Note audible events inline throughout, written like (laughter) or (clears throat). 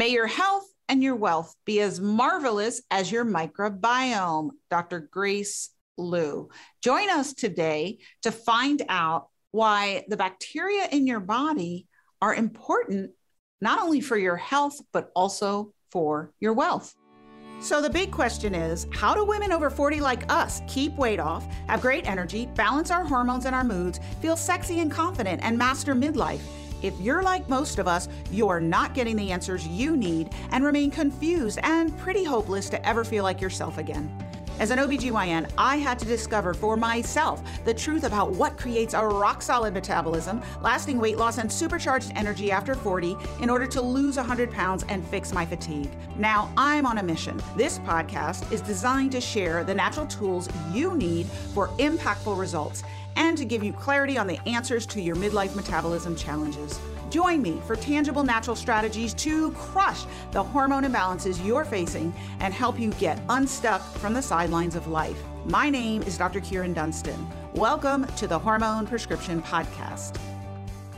May your health and your wealth be as marvelous as your microbiome. Dr. Grace Liu. Join us today to find out why the bacteria in your body are important not only for your health, but also for your wealth. So, the big question is how do women over 40 like us keep weight off, have great energy, balance our hormones and our moods, feel sexy and confident, and master midlife? If you're like most of us, you're not getting the answers you need and remain confused and pretty hopeless to ever feel like yourself again. As an OBGYN, I had to discover for myself the truth about what creates a rock solid metabolism, lasting weight loss, and supercharged energy after 40 in order to lose 100 pounds and fix my fatigue. Now I'm on a mission. This podcast is designed to share the natural tools you need for impactful results and to give you clarity on the answers to your midlife metabolism challenges. Join me for tangible natural strategies to crush the hormone imbalances you're facing and help you get unstuck from the sidelines of life. My name is Dr. Kyrin Dunston. Welcome to the Hormone Prescription Podcast.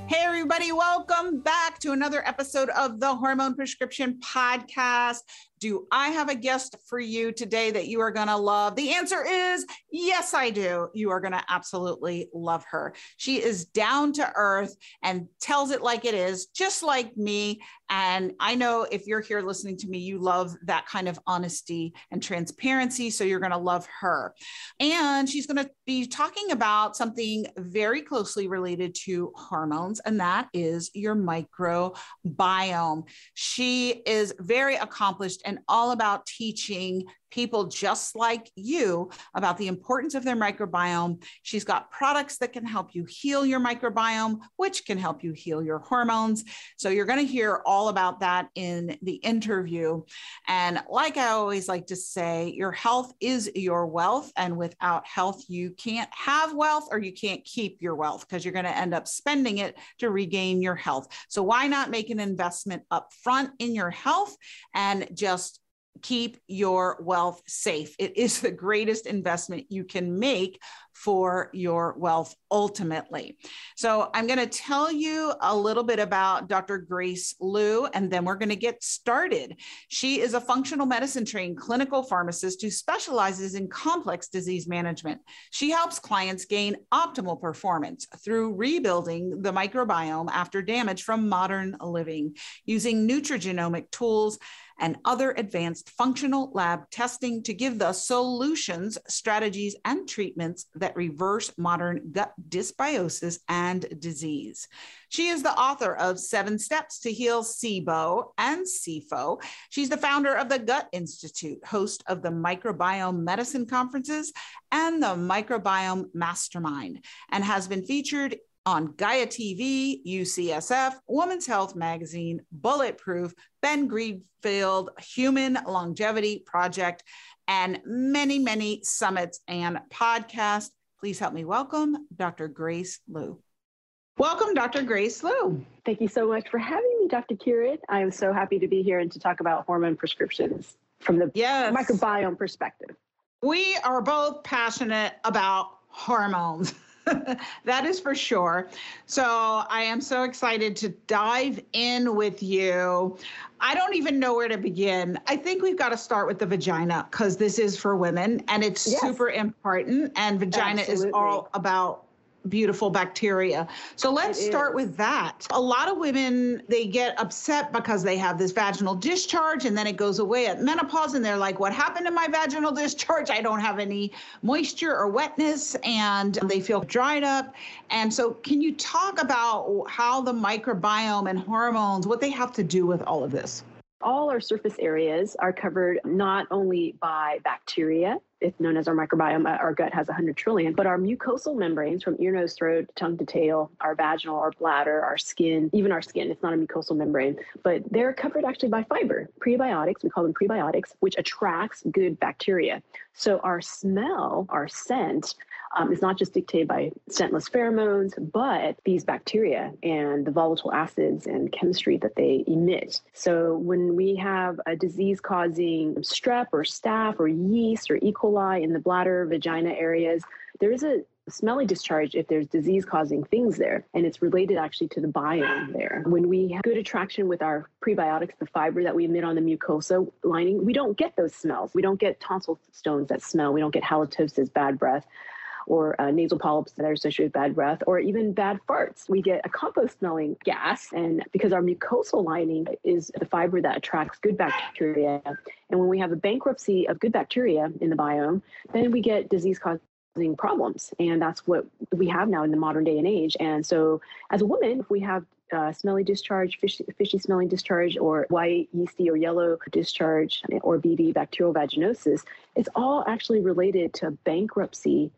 Hey, everybody, welcome back to another episode of the Hormone Prescription Podcast. Do I have a guest for you today that you are going to love? The answer is yes, I do. You are going to absolutely love her. She is down to earth and tells it like it is, just like me. And I know if you're here listening to me, you love that kind of honesty and transparency. So you're going to love her. And she's going to be talking about something very closely related to hormones, and that is your microbiome. She is very accomplished and all about teaching people just like you about the importance of their microbiome. She's got products that can help you heal your microbiome, which can help you heal your hormones. So you're going to hear all about that in the interview. And like I always like to say, your health is your wealth. And without health, you can't have wealth or you can't keep your wealth because you're going to end up spending it to regain your health. So why not make an investment up front in your health and just keep your wealth safe. It is the greatest investment you can make for your wealth ultimately. So, I'm going to tell you a little bit about Dr. Grace Liu, and then we're going to get started. She is a functional medicine trained clinical pharmacist who specializes in complex disease management. She helps clients gain optimal performance through rebuilding the microbiome after damage from modern living using nutrigenomic tools and other advanced functional lab testing to give the solutions, strategies, and treatments that reverse modern gut dysbiosis and disease. She is the author of Seven Steps to Heal SIBO and SIFO. She's the founder of the Gut Institute, host of the Microbiome Medicine Conferences and the Microbiome Mastermind, and has been featured on Gaia TV, UCSF, Women's Health Magazine, Bulletproof, Ben Greenfield, Human Longevity Project, and many, many summits and podcasts. Please help me welcome Dr. Grace Liu. Welcome, Dr. Grace Liu. Thank you so much for having me, Dr. Kyrin. I am so happy to be here and to talk about hormone prescriptions from the yes. microbiome perspective. We are both passionate about hormones. (laughs) (laughs) that is for sure. So I am so excited to dive in with you. I don't even know where to begin. I think we've got to start with the vagina because this is for women and it's yes. super important. And vagina Absolutely. is all about beautiful bacteria. So let's start with that. A lot of women, they get upset because they have this vaginal discharge and then it goes away at menopause and they're like, what happened to my vaginal (laughs) discharge? I don't have any moisture or wetness and they feel dried up. And so can you talk about how the microbiome and hormones, what they have to do with all of this? All our surface areas are covered not only by bacteria, it's known as our microbiome. Uh, our gut has 100 trillion, but our mucosal membranes from ear, nose, throat, tongue to tail, our vaginal, our bladder, our skin, even our skin, it's not a mucosal membrane, but they're covered actually by fiber. Prebiotics, we call them prebiotics, which attracts good bacteria. So our smell, our scent, um, is not just dictated by scentless pheromones, but these bacteria and the volatile acids and chemistry that they emit. So when we have a disease causing strep or staph or yeast or E. coli in the bladder, vagina areas, there is a smelly discharge if there's disease causing things there. And it's related actually to the biome there. When we have good attraction with our prebiotics, the fiber that we emit on the mucosa lining, we don't get those smells. We don't get tonsil stones that smell. We don't get halitosis, bad breath or uh, nasal polyps that are associated with bad breath, or even bad farts. We get a compost smelling gas, and because our mucosal lining is the fiber that attracts good bacteria. And when we have a bankruptcy of good bacteria in the biome, then we get disease causing problems. And that's what we have now in the modern day and age. And so, as a woman, if we have uh, smelly discharge, fishy, fishy smelling discharge, or white, yeasty, or yellow discharge, or BV, bacterial vaginosis, it's all actually related to bankruptcy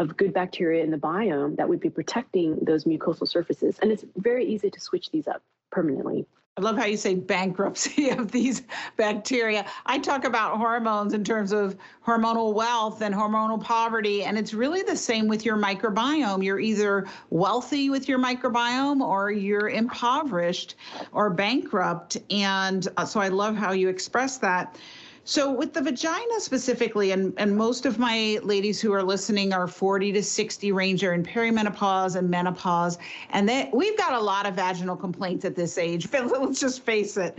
of good bacteria in the biome that would be protecting those mucosal surfaces. And it's very easy to switch these up permanently. I love how you say bankruptcy (laughs) of these bacteria. I talk about hormones in terms of hormonal wealth and hormonal poverty, and it's really the same with your microbiome. You're either wealthy with your microbiome or you're impoverished or bankrupt. And uh, so I love how you express that. So with the vagina specifically, and, and most of my ladies who are listening are 40 to 60 range, are in perimenopause and menopause. And they, we've got a lot of vaginal complaints at this age. But (laughs) Let's just face it.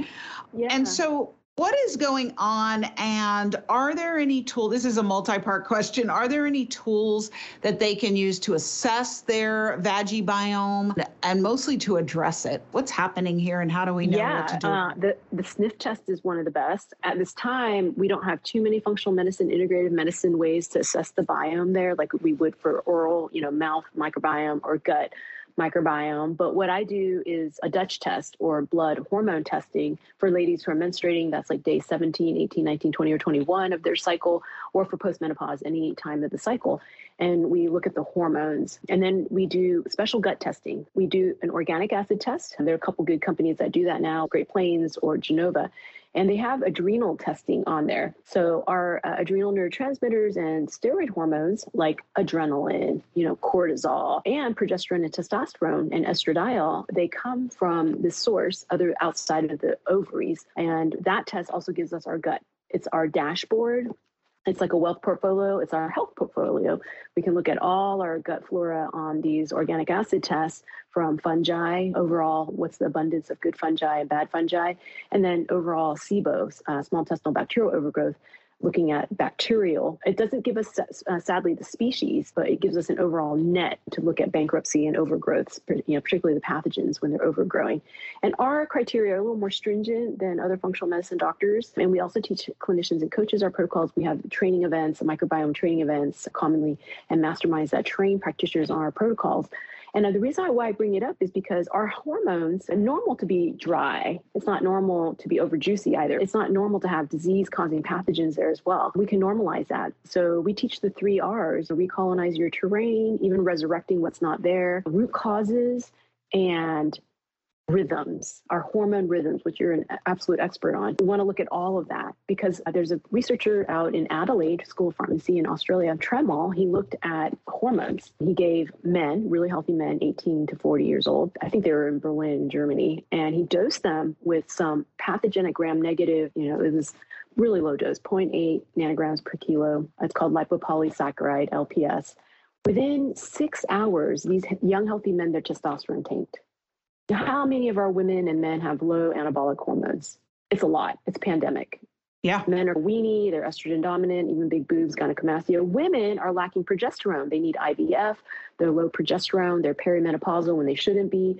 Yeah. And so what is going on? And are there any tools this is a multi-part question are there any tools that they can use to assess their vagi biome and mostly to address it? What's happening here and how do we know yeah, what to do? uh, the, the sniff test is one of the best. At this time we don't have too many functional medicine integrative medicine ways to assess the biome there like we would for oral you know mouth microbiome or gut microbiome. But what I do is a Dutch test or blood hormone testing for ladies who are menstruating. That's like day 17, 18, 19, 20, or 21 of their cycle, or for postmenopause, any time of the cycle. And we look at the hormones. And then we do special gut testing. We do an organic acid test. There are a couple good companies that do that now, Great Plains or Genova and they have adrenal testing on there. So our uh, adrenal neurotransmitters and steroid hormones like adrenaline, you know, cortisol, and progesterone and testosterone and estradiol, they come from the source other outside of the ovaries, and that test also gives us our gut. It's our dashboard it's like a wealth portfolio. It's our health portfolio. We can look at all our gut flora on these organic acid tests from fungi, overall, what's the abundance of good fungi and bad fungi, and then overall SIBO, uh, small intestinal bacterial overgrowth, looking at bacterial. It doesn't give us, uh, sadly, the species, but it gives us an overall net to look at bankruptcy and overgrowths, you know, particularly the pathogens when they're overgrowing. And our criteria are a little more stringent than other functional medicine doctors. And we also teach clinicians and coaches our protocols. We have training events, microbiome training events commonly, and masterminds that train practitioners on our protocols. And uh, the reason why I bring it up is because our hormones are normal to be dry. It's not normal to be over juicy either. It's not normal to have disease causing pathogens there as well. We can normalize that. So we teach the three R's recolonize your terrain, even resurrecting what's not there, root causes, and rhythms, our hormone rhythms, which you're an absolute expert on. We want to look at all of that because there's a researcher out in Adelaide School of Pharmacy in Australia, Tremellen. He looked at hormones. He gave men, really healthy men, 18 to 40 years old. I think they were in Berlin, Germany, and he dosed them with some pathogenic gram negative, you know, it was really low dose, 0.8 nanograms per kilo. It's called lipopolysaccharide, LPS. Within six hours, these young, healthy men, their testosterone tanked. How many of our women and men have low anabolic hormones? It's a lot. It's pandemic. Yeah. Men are weenie, they're estrogen dominant, even big boobs, gynecomastia. Women are lacking progesterone. They need IVF, they're low progesterone, they're perimenopausal when they shouldn't be,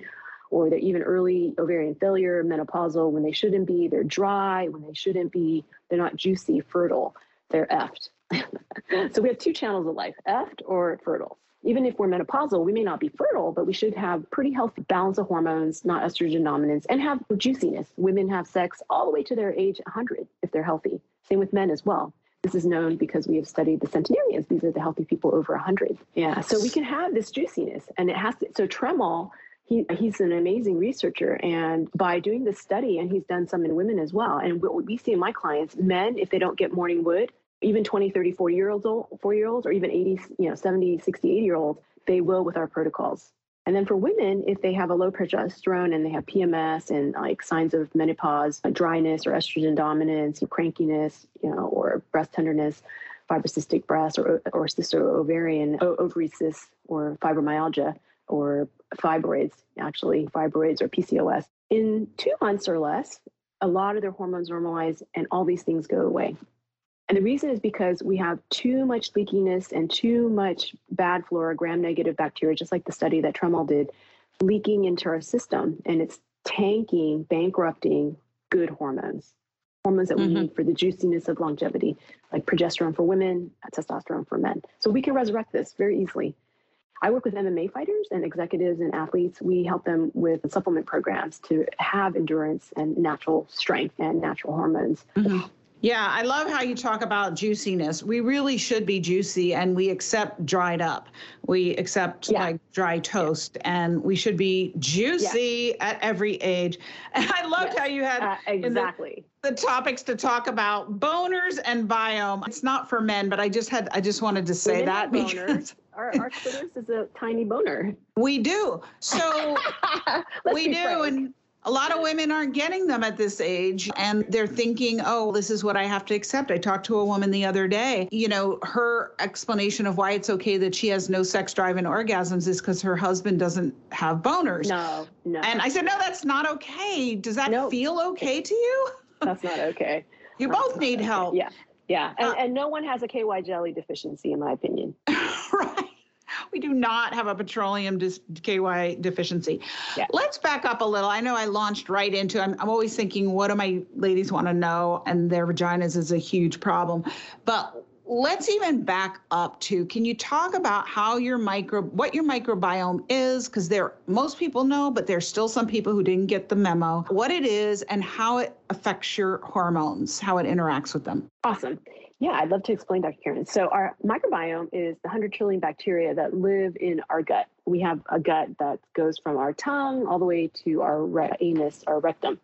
or they're even early ovarian failure, menopausal when they shouldn't be, they're dry when they shouldn't be, they're not juicy, fertile, they're effed. (laughs) so we have two channels of life, effed or fertile even if we're menopausal, we may not be fertile, but we should have pretty healthy balance of hormones, not estrogen dominance, and have juiciness. Women have sex all the way to their age 100 if they're healthy. Same with men as well. This is known because we have studied the centenarians. These are the healthy people over 100. Yeah, so we can have this juiciness, and it has to. So Tremellen, he, he's an amazing researcher, and by doing this study, and he's done some in women as well. And what we see in my clients, men, if they don't get morning wood, even 20, 30, 40 year olds, four year olds, or even 80, you know, 70, 60, 80 year olds, they will with our protocols. And then for women, if they have a low progesterone and they have PMS and like signs of menopause, dryness or estrogen dominance, crankiness, you know, or breast tenderness, fibrocystic breast or, or ovarian ovary cysts or fibromyalgia or fibroids, actually, fibroids or PCOS. In two months or less, a lot of their hormones normalize and all these things go away. And the reason is because we have too much leakiness and too much bad flora, gram negative bacteria, just like the study that Tremellen did, leaking into our system. And it's tanking, bankrupting good hormones, hormones that mm-hmm. we need for the juiciness of longevity, like progesterone for women, testosterone for men. So we can resurrect this very easily. I work with MMA fighters and executives and athletes. We help them with supplement programs to have endurance and natural strength and natural hormones. Mm-hmm. Yeah, I love how you talk about juiciness. We really should be juicy and we accept dried up. We accept yeah. like dry toast and we should be juicy yeah. at every age. (laughs) And I loved yes. how you had uh, exactly the, the, topics to talk about boners and biome. It's not for men, but I just had I just wanted to say that (laughs) because our, our clitoris is a tiny boner. We do. So (laughs) we do frank. and a lot of women aren't getting them at this age and they're thinking, oh, this is what I have to accept. I talked to a woman the other day. You know, her explanation of why it's okay that she has no sex drive and orgasms is because her husband doesn't have boners. No, no. And I said, no, that's not okay. Does that nope. feel okay to you? That's not okay. (laughs) you that's both need okay. help. Yeah. Yeah. And, uh, and no one has a KY jelly deficiency, in my opinion. (laughs) right we do not have a petroleum dis- KY deficiency. Yeah. Let's back up a little. I know I launched right into. I'm, I'm always thinking, what do my ladies want to know? And their vaginas is a huge problem, but let's even back up to can you talk about how your micro what your microbiome is because there most people know but there's still some people who didn't get the memo what it is and how it affects your hormones how it interacts with them awesome yeah, I'd love to explain, Dr. Kyrin. So, our microbiome is the 100 trillion bacteria that live in our gut. We have a gut that goes from our tongue all the way to our re- anus, our rectum,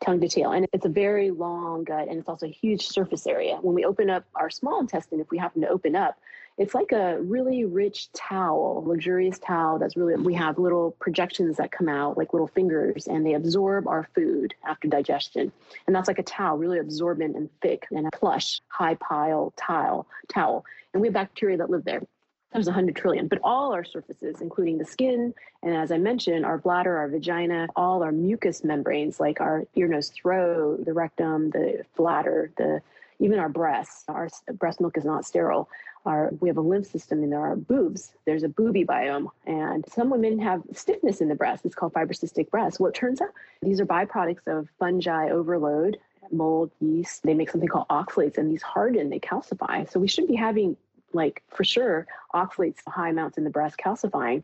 tongue to tail. And it's a very long gut, and it's also a huge surface area. When we open up our small intestine, if we happen to open up, it's like a really rich towel, luxurious towel that's really, we have little projections that come out like little fingers and they absorb our food after digestion. And that's like a towel, really absorbent and thick and a plush, high pile tile, towel. And we have bacteria that live there. There's 100 trillion, but all our surfaces, including the skin, and as I mentioned, our bladder, our vagina, all our mucous membranes, like our ear, nose, throat, the rectum, the bladder, the even our breasts. Our breast milk is not sterile our we have a lymph system and there are boobs. There's a booby biome, and some women have stiffness in the breast. It's called fibrocystic breast. Well, it turns out these are byproducts of fungi overload, mold, yeast. They make something called oxalates, and these harden, they calcify. So we should be having like for sure oxalates high amounts in the breast calcifying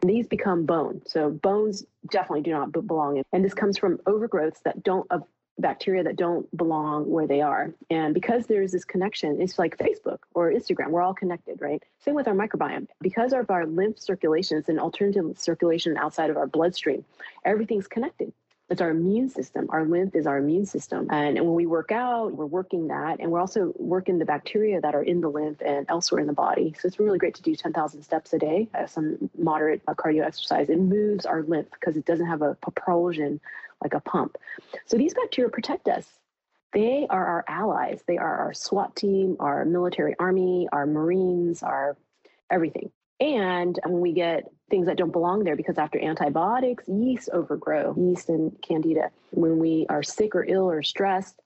and these become bone so bones definitely do not belong in and this comes from overgrowths that don't of bacteria that don't belong where they are. And because there's this connection, it's like Facebook or Instagram, we're all connected, right? Same with our microbiome. Because of our lymph circulation, it's an alternative circulation outside of our bloodstream, everything's connected. It's our immune system. Our lymph is our immune system. And, and when we work out, we're working that. And we're also working the bacteria that are in the lymph and elsewhere in the body. So it's really great to do 10,000 steps a day, uh, some moderate uh, cardio exercise. It moves our lymph because it doesn't have a propulsion like a pump. So these bacteria protect us. They are our allies. They are our SWAT team, our military army, our Marines, our everything. And when we get things that don't belong there, because after antibiotics, yeast overgrow, yeast and candida. When we are sick or ill or stressed,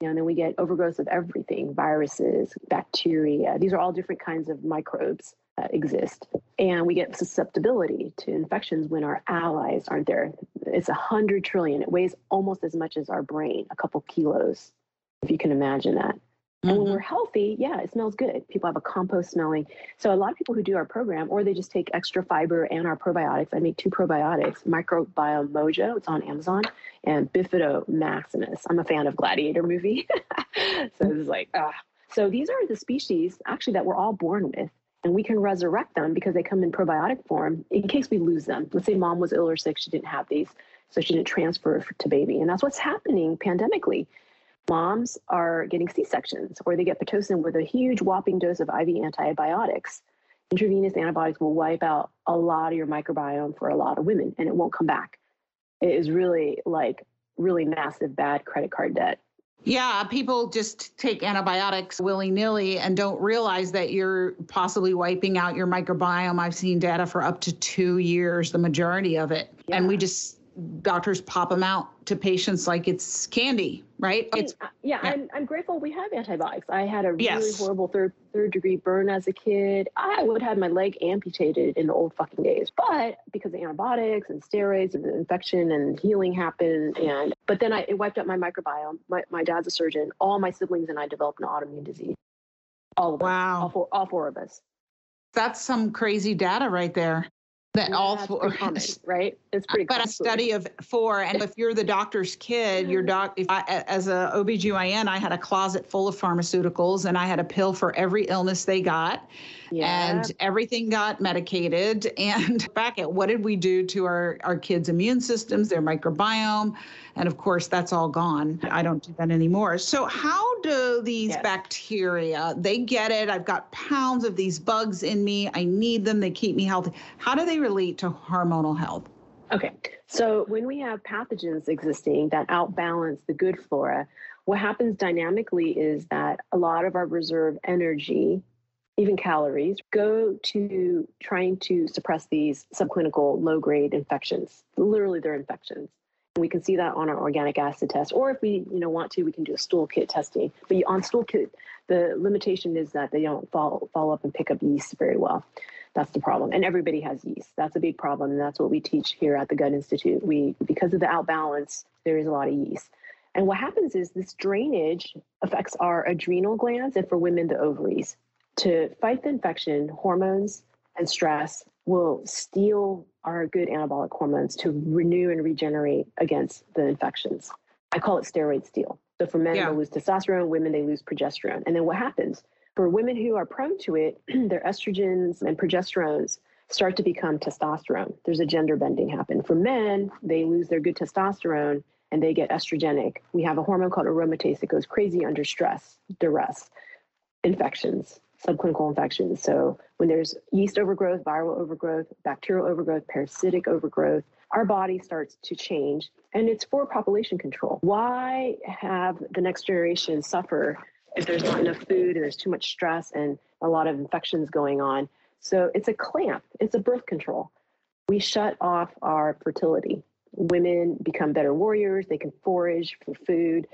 you know, and then we get overgrowth of everything viruses, bacteria. These are all different kinds of microbes exist. And we get susceptibility to infections when our allies aren't there. It's a hundred trillion. It weighs almost as much as our brain, a couple kilos, if you can imagine that. And mm-hmm. when we're healthy, yeah, it smells good. People have a compost smelling. So a lot of people who do our program, or they just take extra fiber and our probiotics. I make two probiotics, Microbiome Mojo, it's on Amazon, and Bifido Maximus. I'm a fan of Gladiator movie. (laughs) so it's like, ah. So these are the species actually that we're all born with. And we can resurrect them because they come in probiotic form in case we lose them. Let's say mom was ill or sick, she didn't have these, so she didn't transfer to baby. And that's what's happening pandemically moms are getting C-sections or they get Pitocin with a huge whopping dose of IV antibiotics. Intravenous antibiotics will wipe out a lot of your microbiome for a lot of women and it won't come back. It is really like really massive bad credit card debt. Yeah, people just take antibiotics willy nilly and don't realize that you're possibly wiping out your microbiome. I've seen data for up to two years, the majority of it. Yeah. And we just doctors pop them out to patients like it's candy, right? It's, uh, yeah, yeah, I'm, I'm grateful we have antibiotics. I had a really yes. horrible third third degree burn as a kid. I would have my leg amputated in the old fucking days, but because of antibiotics and steroids and the infection and healing happened, and but then I it wiped out my microbiome. My my dad's a surgeon. All my siblings and I developed an autoimmune disease. All of wow. us. All four, all four of us. That's some crazy data right there that yeah, all four (laughs) common, right? It's pretty but a study of four and if you're the doctor's kid your doc if I, as a obgyn i had a closet full of pharmaceuticals and i had a pill for every illness they got yeah. and everything got medicated (laughs) and back at what did we do to our our kids immune systems their microbiome and of course, that's all gone. I don't do that anymore. So, how do these yes. bacteria, they get it? I've got pounds of these bugs in me. I need them. They keep me healthy. How do they relate to hormonal health? Okay. So, when we have pathogens existing that outbalance the good flora, what happens dynamically is that a lot of our reserve energy even calories, go to trying to suppress these subclinical low grade infections. Literally, they're infections. And We can see that on our organic acid test, or if we, you know, want to, we can do a stool kit testing. But on stool kit, the limitation is that they don't follow follow up and pick up yeast very well. That's the problem, and everybody has yeast. That's a big problem, and that's what we teach here at the Gut Institute. We, because of the outbalance, there is a lot of yeast. And what happens is this drainage affects our adrenal glands, and for women, the ovaries. To fight the infection, hormones and stress will steal our good anabolic hormones to renew and regenerate against the infections. I call it steroid steal. So for men, yeah. they lose testosterone, women, they lose progesterone. And then what happens? For women who are prone to it, (clears throat) their estrogens and progesterones start to become testosterone. There's a gender bending happen. For men, they lose their good testosterone and they get estrogenic. We have a hormone called aromatase that goes crazy under stress, duress, infections, subclinical infections. So when there's yeast overgrowth, viral overgrowth, bacterial overgrowth, parasitic overgrowth, our body starts to change and it's for population control. Why have the next generation suffer if there's not enough food and there's too much stress and a lot of infections going on? So it's a clamp, it's a birth control. We shut off our fertility. Women become better warriors, they can forage for food,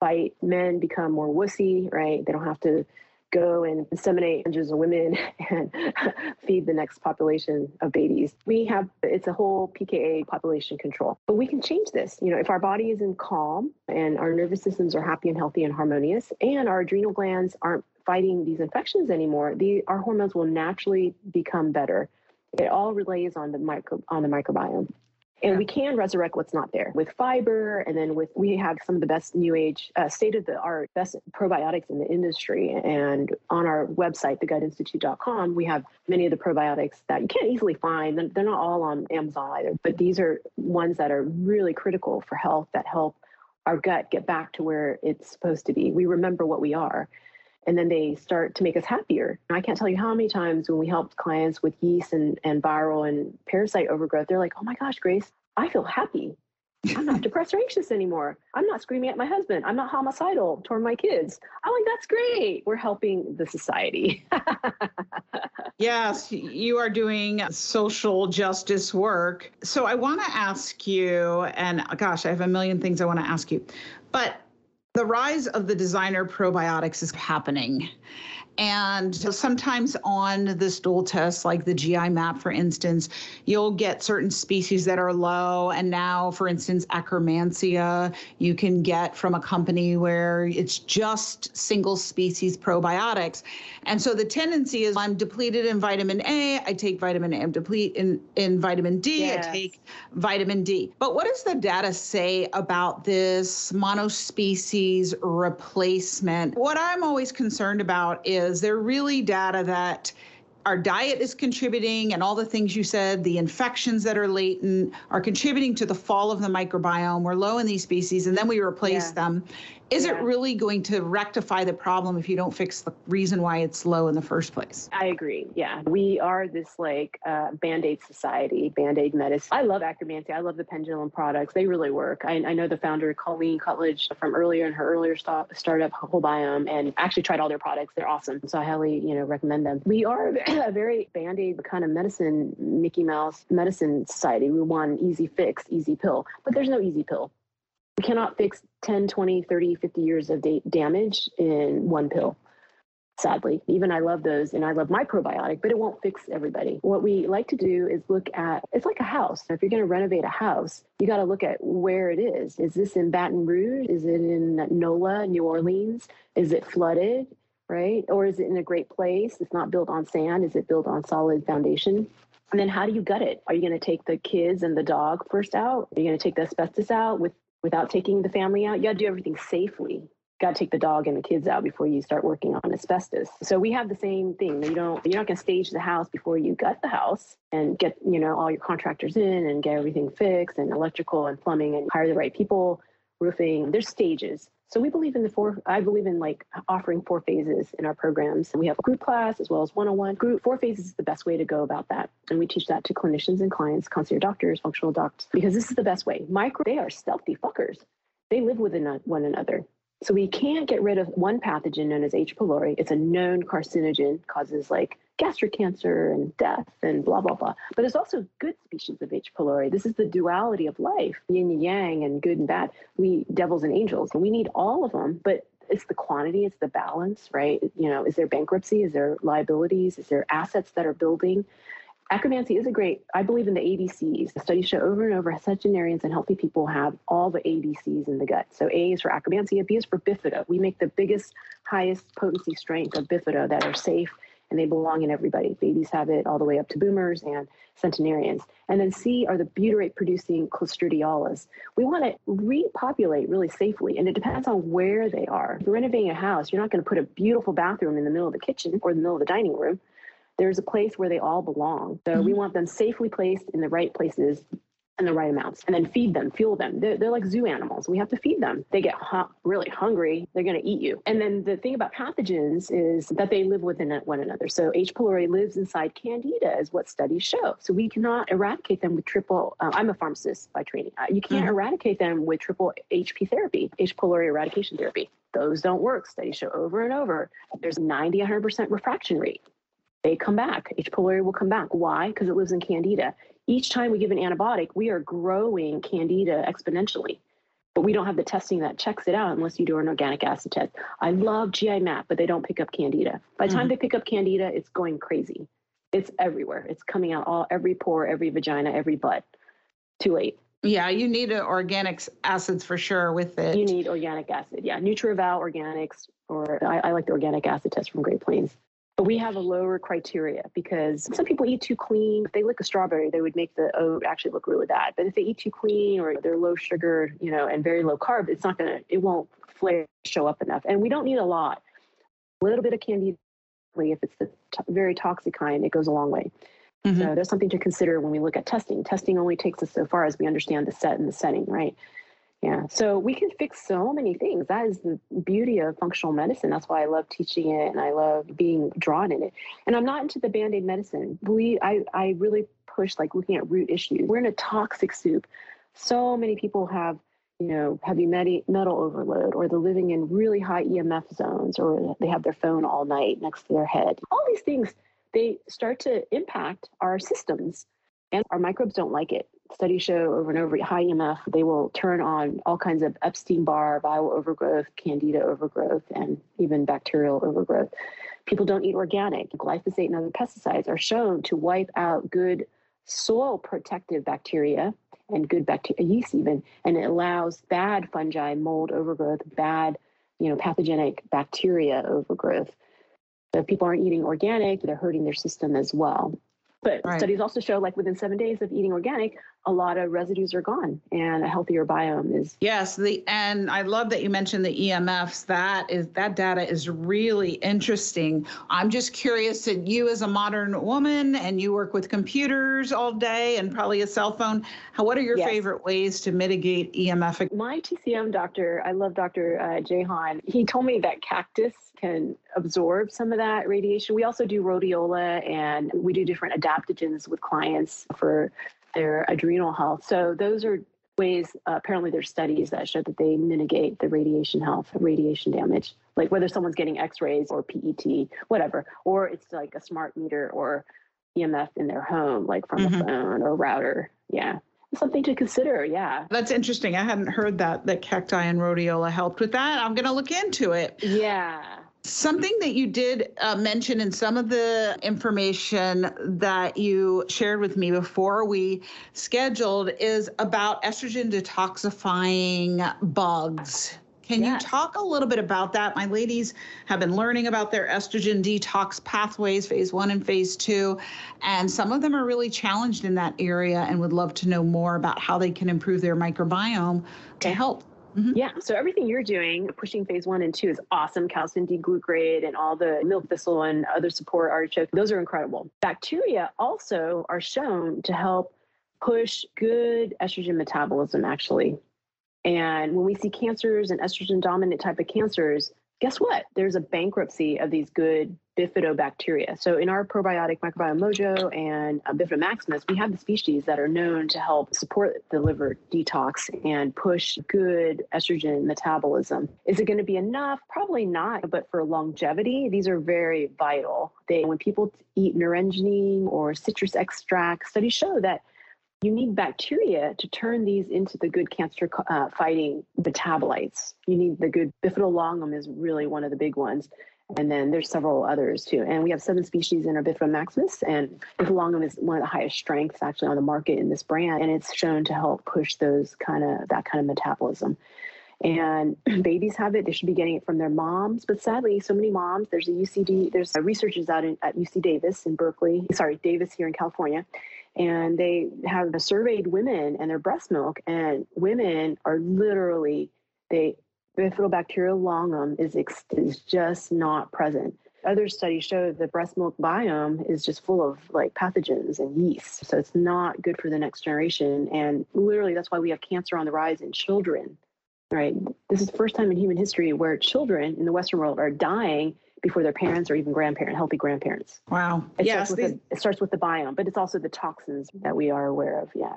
fight. Men become more wussy, right? They don't have to go and inseminate hundreds of women (laughs) and (laughs) feed the next population of babies. We have it's a whole PKA population control. But we can change this. You know, if our body is in calm and our nervous systems are happy and healthy and harmonious and our adrenal glands aren't fighting these infections anymore, the our hormones will naturally become better. It all relays on the micro on the microbiome and yeah. we can resurrect what's not there with fiber and then with we have some of the best new age uh, state of the art best probiotics in the industry. And on our website thegutinstitute.com we have many of the probiotics that you can't easily find. They're not all on amazon either but these are ones that are really critical for health that help our gut get back to where it's supposed to be. We remember what we are and then they start to make us happier. I can't tell you how many times when we helped clients with yeast and, and viral and parasite overgrowth, they're like, oh my gosh, Grace, I feel happy. I'm not (laughs) depressed or anxious anymore. I'm not screaming at my husband. I'm not homicidal toward my kids. I'm like, that's great. We're helping the society. (laughs) yes, you are doing social justice work. So I want to ask you, and gosh, I have a million things I want to ask you, but the rise of the designer probiotics is happening. And sometimes on the stool test, like the GI map, for instance, you'll get certain species that are low. And now, for instance, Akkermansia, you can get from a company where it's just single species probiotics. And so the tendency is I'm depleted in vitamin A, I take vitamin A, I'm depleted in, in vitamin D, yes. I take vitamin D. But what does the data say about this monospecies replacement? What I'm always concerned about is is there really data that our diet is contributing and all the things you said the infections that are latent are contributing to the fall of the microbiome we're low in these species and then we replace yeah. them is Yeah. it really going to rectify the problem if you don't fix the reason why it's low in the first place? I agree. Yeah. We are this like uh, band aid society, band aid medicine. I love Akkermansia. I love the pendulum products. They really work. I, I know the founder, Colleen Cutcliffe, from earlier in her earlier sta- startup, Whole Biome, and actually tried all their products. They're awesome. So I highly, you know, recommend them. We are (clears throat) a very band aid kind of medicine, Mickey Mouse medicine society. We want an easy fix, easy pill, but there's no easy pill. We cannot fix 10, 20, 30, 50 years of da- damage in one pill sadly. Even I love those and I love my probiotic, but it won't fix everybody. What we like to do is look at it's like a house. If you're going to renovate a house, you got to look at where it is. Is this in Baton Rouge? Is it in NOLA, New Orleans? Is it flooded? Right? Or is it in a great place? It's not built on sand. Is it built on solid foundation? And then how do you gut it? Are you going to take the kids and the dog first out? Are you going to take the asbestos out with without taking the family out? You got to do everything safely got to take the dog and the kids out before you start working on asbestos. So we have the same thing. You don't you're not going to stage the house before you gut the house and get, you know, all your contractors in and get everything fixed and electrical and plumbing and hire the right people, roofing. There's stages. So we believe in the four I believe in like offering four phases in our programs. And we have a group class as well as one-on-one. Group four phases is the best way to go about that. And we teach that to clinicians and clients, concierge doctors, functional doctors because this is the best way. Micro they are stealthy fuckers. They live within one another. So we can't get rid of one pathogen known as H. pylori. It's a known carcinogen, causes like gastric cancer and death and blah, blah, blah. But there's also good species of H. pylori. This is the duality of life, yin and yang and good and bad. We devils and angels, and we need all of them, but it's the quantity, it's the balance, right? You know, is there bankruptcy? Is there liabilities? Is there assets that are building? Akkermansia is a great, I believe in the ABCs. The studies show over and over centenarians and healthy people have all the ABCs in the gut. So A is for Akkermansia, B is for bifida. We make the biggest, highest potency strength of bifida that are safe and they belong in everybody. Babies have it all the way up to boomers and centenarians. And then C are the butyrate producing clostridiolas. We want to repopulate really safely, and it depends on where they are. If you're renovating a house, you're not going to put a beautiful bathroom in the middle of the kitchen or the middle of the dining room there's a place where they all belong. So mm-hmm. we want them safely placed in the right places and the right amounts and then feed them, fuel them. They're, they're like zoo animals. We have to feed them. They get hu- really hungry, they're going to eat you. And then the thing about pathogens is that they live within one another. So H. pylori lives inside Candida, is what studies show. So we cannot eradicate them with triple. Uh, I'm a pharmacist by training. Uh, you can't mm-hmm. eradicate them with triple HP therapy, H. pylori eradication therapy. Those don't work. Studies show over and over. There's 90, 100% refraction rate they come back. H. pylori will come back. Why? Because it lives in candida. Each time we give an antibiotic, we are growing candida exponentially. But we don't have the testing that checks it out unless you do an organic acid test. I love GI map, but they don't pick up candida. By the time mm-hmm. they pick up candida, it's going crazy. It's everywhere. It's coming out all every pore, every vagina, every butt. Too late. Yeah, you need organic acids for sure with it. You need organic acid. Yeah, NutrEval Organics, or I, I like the organic acid test from Great Plains. But we have a lower criteria because some people eat too clean. If they lick a strawberry, they would make the oat actually look really bad. But if they eat too clean or they're low sugar, you know, and very low carb, it's not gonna, it won't flare show up enough. And we don't need a lot. A little bit of candida, if it's the t- very toxic kind, it goes a long way. Mm-hmm. So there's something to consider when we look at testing. Testing only takes us so far as we understand the set and the setting, right? Yeah. So we can fix so many things. That is the beauty of functional medicine. That's why I love teaching it and I love being drawn in it. And I'm not into the band-aid medicine. We I, I really push like looking at root issues. We're in a toxic soup. So many people have, you know, heavy metal overload or they're living in really high EMF zones or they have their phone all night next to their head. All these things, they start to impact our systems and our microbes don't like it studies show over and over high EMF, they will turn on all kinds of Epstein Barr, viral overgrowth, candida overgrowth, and even bacterial overgrowth. People don't eat organic. Glyphosate and other pesticides are shown to wipe out good soil protective bacteria and good bacteria, yeast even, and it allows bad fungi, mold overgrowth, bad, you know, pathogenic bacteria overgrowth. So if people aren't eating organic, they're hurting their system as well. But right. studies also show like within seven days of eating organic, a lot of residues are gone and a healthier biome is yes the and i love that you mentioned the emfs that is that data is really interesting i'm just curious that you as a modern woman and you work with computers all day and probably a cell phone how, what are your yes. favorite ways to mitigate emf my tcm doctor i love dr uh, jahan he told me that cactus can absorb some of that radiation. We also do rhodiola and we do different adaptogens with clients for their adrenal health. So those are ways, uh, apparently there's studies that show that they mitigate the radiation health, radiation damage, like whether someone's getting x-rays or PET, whatever, or it's like a smart meter or EMF in their home, like from mm-hmm. a phone or router. Yeah. Something to consider, yeah. That's interesting. I hadn't heard that that cacti and rhodiola helped with that. I'm going to look into it. Yeah. Something that you did uh, mention in some of the information that you shared with me before we scheduled is about estrogen detoxifying bugs. Can yes. you talk a little bit about that? My ladies have been learning about their estrogen detox pathways, phase one and phase two, and some of them are really challenged in that area and would love to know more about how they can improve their microbiome to help. Mm-hmm. Yeah. So everything you're doing, pushing phase one and two is awesome. Calcium D-glucarate and all the milk thistle and other support artichoke, those are incredible. Bacteria also are shown to help push good estrogen metabolism, actually. And when we see cancers and estrogen dominant type of cancers, guess what? There's a bankruptcy of these good bifidobacteria. So in our probiotic microbiome mojo and uh, bifidomaximus, we have the species that are known to help support the liver detox and push good estrogen metabolism. Is it going to be enough? Probably not, but for longevity, these are very vital. They, when people eat naringenin or citrus extract, studies show that you need bacteria to turn these into the good cancer uh, fighting metabolites. You need the good bifidolongum is really one of the big ones. And then there's several others too. And we have seven species in our Bifidomaximus, and Bifidolongum is one of the highest strengths actually on the market in this brand, and it's shown to help push those kind of that kind of metabolism. And (clears throat) babies have it; they should be getting it from their moms. But sadly, so many moms. There's a UCD. There's uh, researchers out in, at UC Davis in Berkeley. Sorry, Davis here in California, and they have surveyed women and their breast milk, and women are literally they bifidobacterial longum is, is just not present. Other studies show the breast milk biome is just full of like pathogens and yeast. So it's not good for the next generation. And literally, that's why we have cancer on the rise in children, right? This is the first time in human history where children in the Western world are dying before their parents or even grandparent, healthy grandparents. Wow. It yes. Starts these... the, it starts with the biome, but it's also the toxins that we are aware of. Yeah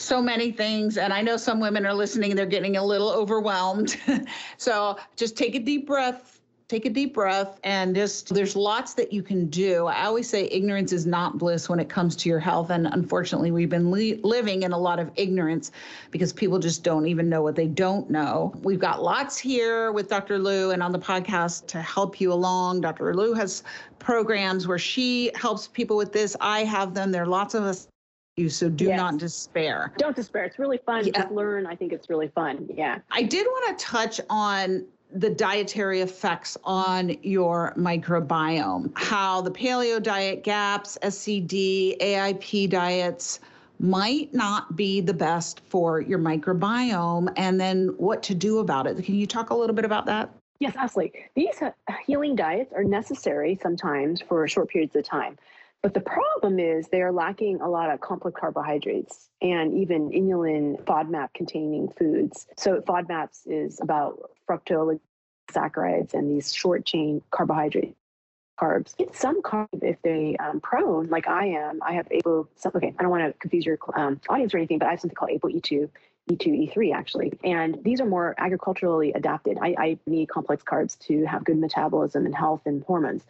so many things and i know some women are listening they're getting a little overwhelmed. (laughs) So just take a deep breath take a deep breath and just there's lots that you can do. I always say ignorance is not bliss when it comes to your health and unfortunately we've been li- living in a lot of ignorance because people just don't even know what they don't know. We've got lots here with dr Liu and on the podcast to help you along. Dr Liu has programs where she helps people with this. I have them. There are lots of us you. So do yes. not despair. Don't despair. It's really fun yeah. to learn. I think it's really fun. Yeah. I did want to touch on the dietary effects on your microbiome, how the paleo diet, GAPS, SCD, AIP diets might not be the best for your microbiome, and then what to do about it. Can you talk a little bit about that? Yes, absolutely. These uh, healing diets are necessary sometimes for short periods of time. But the problem is they are lacking a lot of complex carbohydrates and even inulin FODMAP containing foods. So FODMAPs is about fructooligosaccharides and these short chain carbohydrates carbs. Get some carbs if they um, prone, like I am. I have APO. Okay, I don't want to confuse your um, audience or anything, but I have something called ApoE2. E2, E3 actually. And these are more agriculturally adapted. I, I need complex carbs to have good metabolism and health and hormones.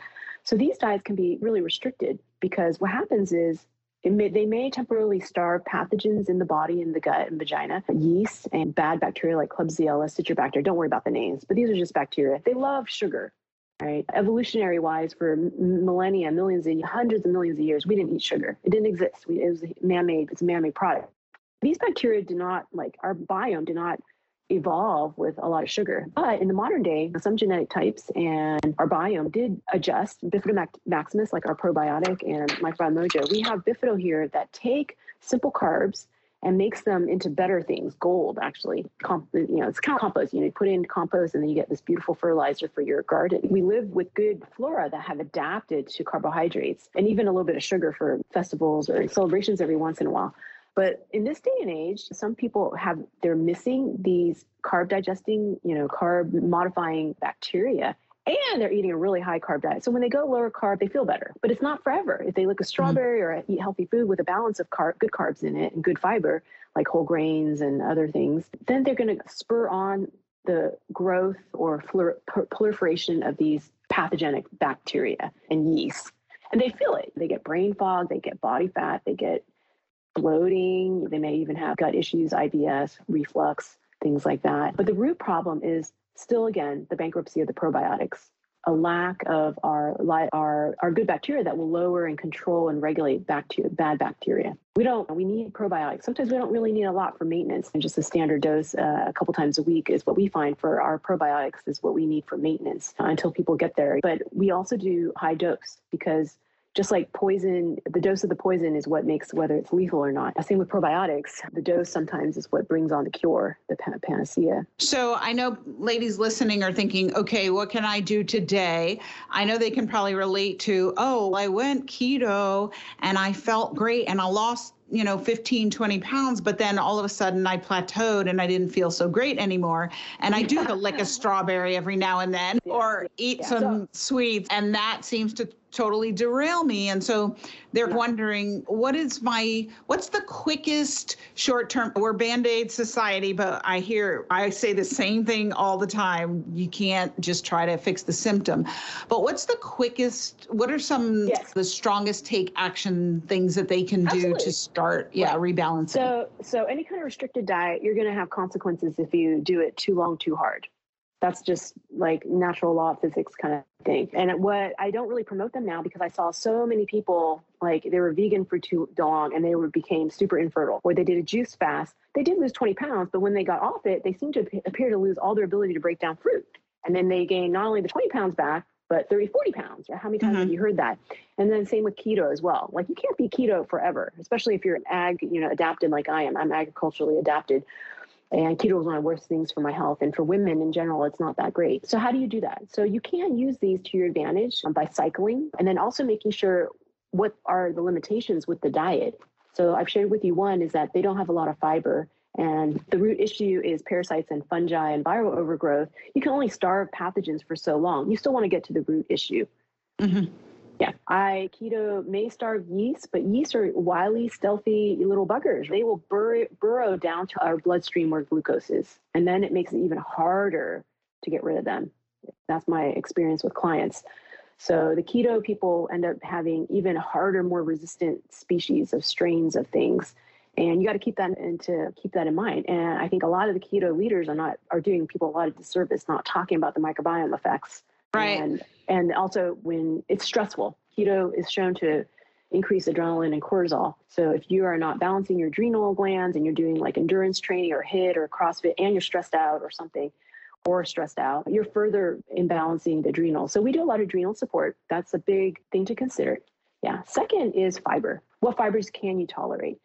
So these diets can be really restricted because what happens is May, they may temporarily starve pathogens in the body, in the gut and vagina, yeast and bad bacteria like Klebsiella, Citrobacter. Don't worry about the names, but these are just bacteria. They love sugar, right? Evolutionary wise, for millennia, millions of hundreds of millions of years, we didn't eat sugar. It didn't exist. We, it was man-made. It's a man-made product. These bacteria do not like our biome. Do not evolve with a lot of sugar. But in the modern day, some genetic types and our biome did adjust. Bifidomaximus, like our probiotic and microbiome we have bifido here that take simple carbs and makes them into better things gold actually you know it's compost you know you put in compost and then you get this beautiful fertilizer for your garden we live with good flora that have adapted to carbohydrates and even a little bit of sugar for festivals or celebrations every once in a while but in this day and age, some people have they're missing these carb digesting, you know, carb modifying bacteria and they're eating a really high carb diet. So when they go lower carb, they feel better, but it's not forever. If they look a strawberry mm-hmm. or eat healthy food with a balance of carb, good carbs in it and good fiber, like whole grains and other things, then they're going to spur on the growth or proliferation of these pathogenic bacteria and yeast. And they feel it. They get brain fog, they get body fat, they get bloating, they may even have gut issues, IBS, reflux, things like that. But the root problem is still again the bankruptcy of the probiotics a lack of our our our good bacteria that will lower and control and regulate bacteria bad bacteria. We don't we need probiotics. Sometimes we don't really need a lot for maintenance. And just a standard dose uh, a couple times a week is what we find for our probiotics is what we need for maintenance uh, until people get there. But we also do high dose because just like poison, the dose of the poison is what makes whether it's lethal or not. Same with probiotics. The dose sometimes is what brings on the cure, the panacea. So I know ladies listening are thinking, okay, what can I do today? I know they can probably relate to, oh, I went keto and I felt great and I lost you know 15 20 pounds but then all of a sudden i plateaued and i didn't feel so great anymore and i do a lick a strawberry every now and then or eat yeah. some so, sweets and that seems to totally derail me and so they're yeah. wondering what is my what's the quickest short term we're band-aid society but i hear i say the same thing all the time you can't just try to fix the symptom but what's the quickest what are some yes. the strongest take action things that they can Absolutely. do to start yeah right. rebalancing so so any kind of restricted diet you're going to have consequences if you do it too long too hard that's just like natural law of physics kind of thing. And what I don't really promote them now because I saw so many people like they were vegan for too long and they were became super infertile. Or they did a juice fast. They did lose 20 pounds, but when they got off it, they seemed to appear to lose all their ability to break down fruit. And then they gained not only the 20 pounds back, but 30, 40 pounds. How many times mm-hmm. have you heard that? And then same with keto as well. Like you can't be keto forever, especially if you're an ag, you know, adapted like I am. I'm agriculturally adapted. And keto is one of the worst things for my health. And for women in general, it's not that great. So, how do you do that? So, you can use these to your advantage by cycling and then also making sure what are the limitations with the diet. So, I've shared with you one is that they don't have a lot of fiber. And the root issue is parasites and fungi and viral overgrowth. You can only starve pathogens for so long. You still want to get to the root issue. Mm-hmm. Yeah, I keto may starve yeast, but yeast are wily, stealthy little buggers. They will bur- burrow down to our bloodstream where glucose is, and then it makes it even harder to get rid of them. That's my experience with clients. So the keto people end up having even harder, more resistant species of strains of things. And you got to keep that into keep that in mind. And I think a lot of the keto leaders are not are doing people a lot of disservice, not talking about the microbiome effects Right. And, and also when it's stressful, keto is shown to increase adrenaline and cortisol. So if you are not balancing your adrenal glands and you're doing like endurance training or HIIT or CrossFit and you're stressed out or something, or stressed out, you're further imbalancing the adrenal. So we do a lot of adrenal support. That's a big thing to consider. Yeah. Second is fiber. What fibers can you tolerate?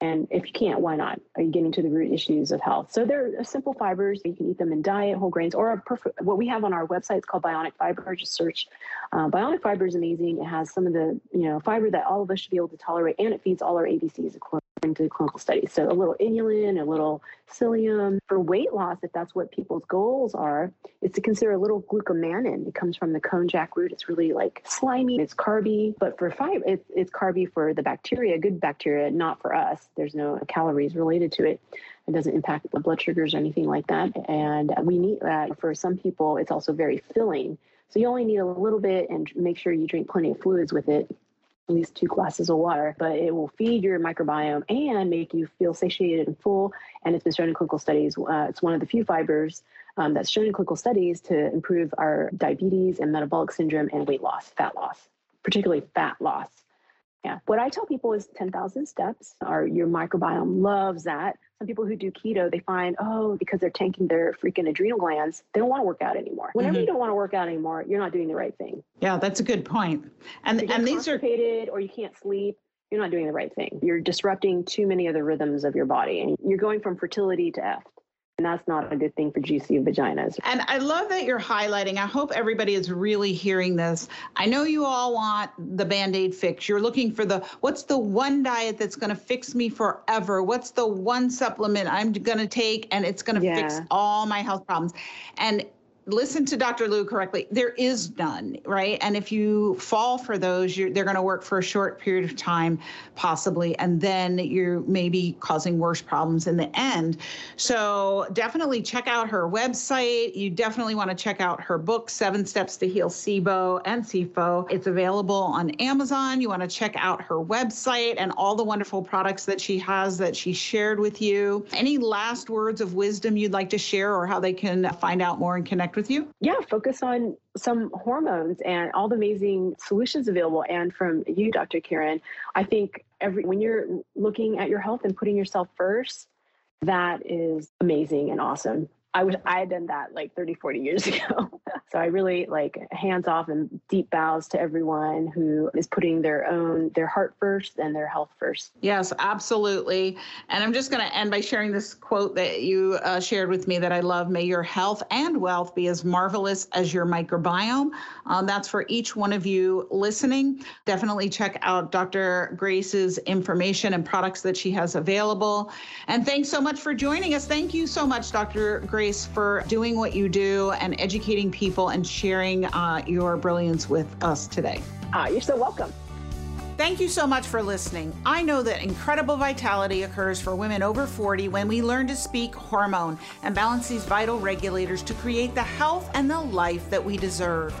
And if you can't, why not? Are you getting to the root issues of health? So they're simple fibers. You can eat them in diet, whole grains, or perfect, what we have on our website is called Bionic Fiber. Just search. Uh, Bionic Fiber is amazing. It has some of the you know fiber that all of us should be able to tolerate, and it feeds all our ABCs into clinical studies. So a little inulin, a little psyllium. For weight loss, if that's what people's goals are, is to consider a little glucomannan. It comes from the konjac root. It's really like slimy. It's carby, but for fiber, it's, it's carby for the bacteria, good bacteria, not for us. There's no calories related to it. It doesn't impact the blood sugars or anything like that. And we need that. For some people, it's also very filling. So you only need a little bit and make sure you drink plenty of fluids with it at least two glasses of water, but it will feed your microbiome and make you feel satiated and full. And it's been shown in clinical studies. Uh, it's one of the few fibers um, that's shown in clinical studies to improve our diabetes and metabolic syndrome and weight loss, fat loss, particularly fat loss. Yeah. What I tell people is 10,000 steps. Our your microbiome loves that. Some people who do keto, they find, oh, because they're tanking their freaking adrenal glands, they don't want to work out anymore. Whenever mm-hmm. you don't want to work out anymore, you're not doing the right thing. Yeah, that's a good point. And and these are or you can't sleep. you're not doing the right thing. You're disrupting too many of the rhythms of your body and you're going from fertility to F. And that's not a good thing for juicy vaginas. And I love that you're highlighting. I hope everybody is really hearing this. I know you all want the band aid fix. You're looking for the what's the one diet that's going to fix me forever? What's the one supplement I'm going to take and it's going to yeah. fix all my health problems? And listen to Dr. Liu correctly, there is none, right? And if you fall for those, they're going to work for a short period of time, possibly, and then you're maybe causing worse problems in the end. So definitely check out her website. You definitely want to check out her book, Seven Steps to Heal SIBO and SIFO. It's available on Amazon. You want to check out her website and all the wonderful products that she has that she shared with you. Any last words of wisdom you'd like to share or how they can find out more and with you? Yeah, focus on some hormones and all the amazing solutions available. And from you, Dr. Kyrin, I think every when you're looking at your health and putting yourself first, that is amazing and awesome. I wish I had done that like 30, 40 years (laughs) ago. so I really like hands off and deep bows to everyone who is putting their own, their heart first and their health first. Yes, absolutely. And I'm just going to end by sharing this quote that you uh, shared with me that I love. May your health and wealth be as marvelous as your microbiome. Um, that's for each one of you listening. Definitely check out Dr. Grace's information and products that she has available. And thanks so much for joining us. Thank you so much, Dr. Grace Grace, for doing what you do and educating people and sharing uh, your brilliance with us today. Ah, you're so welcome. Thank you so much for listening. I know that incredible vitality occurs for women over 40 when we learn to speak hormone and balance these vital regulators to create the health and the life that we deserve.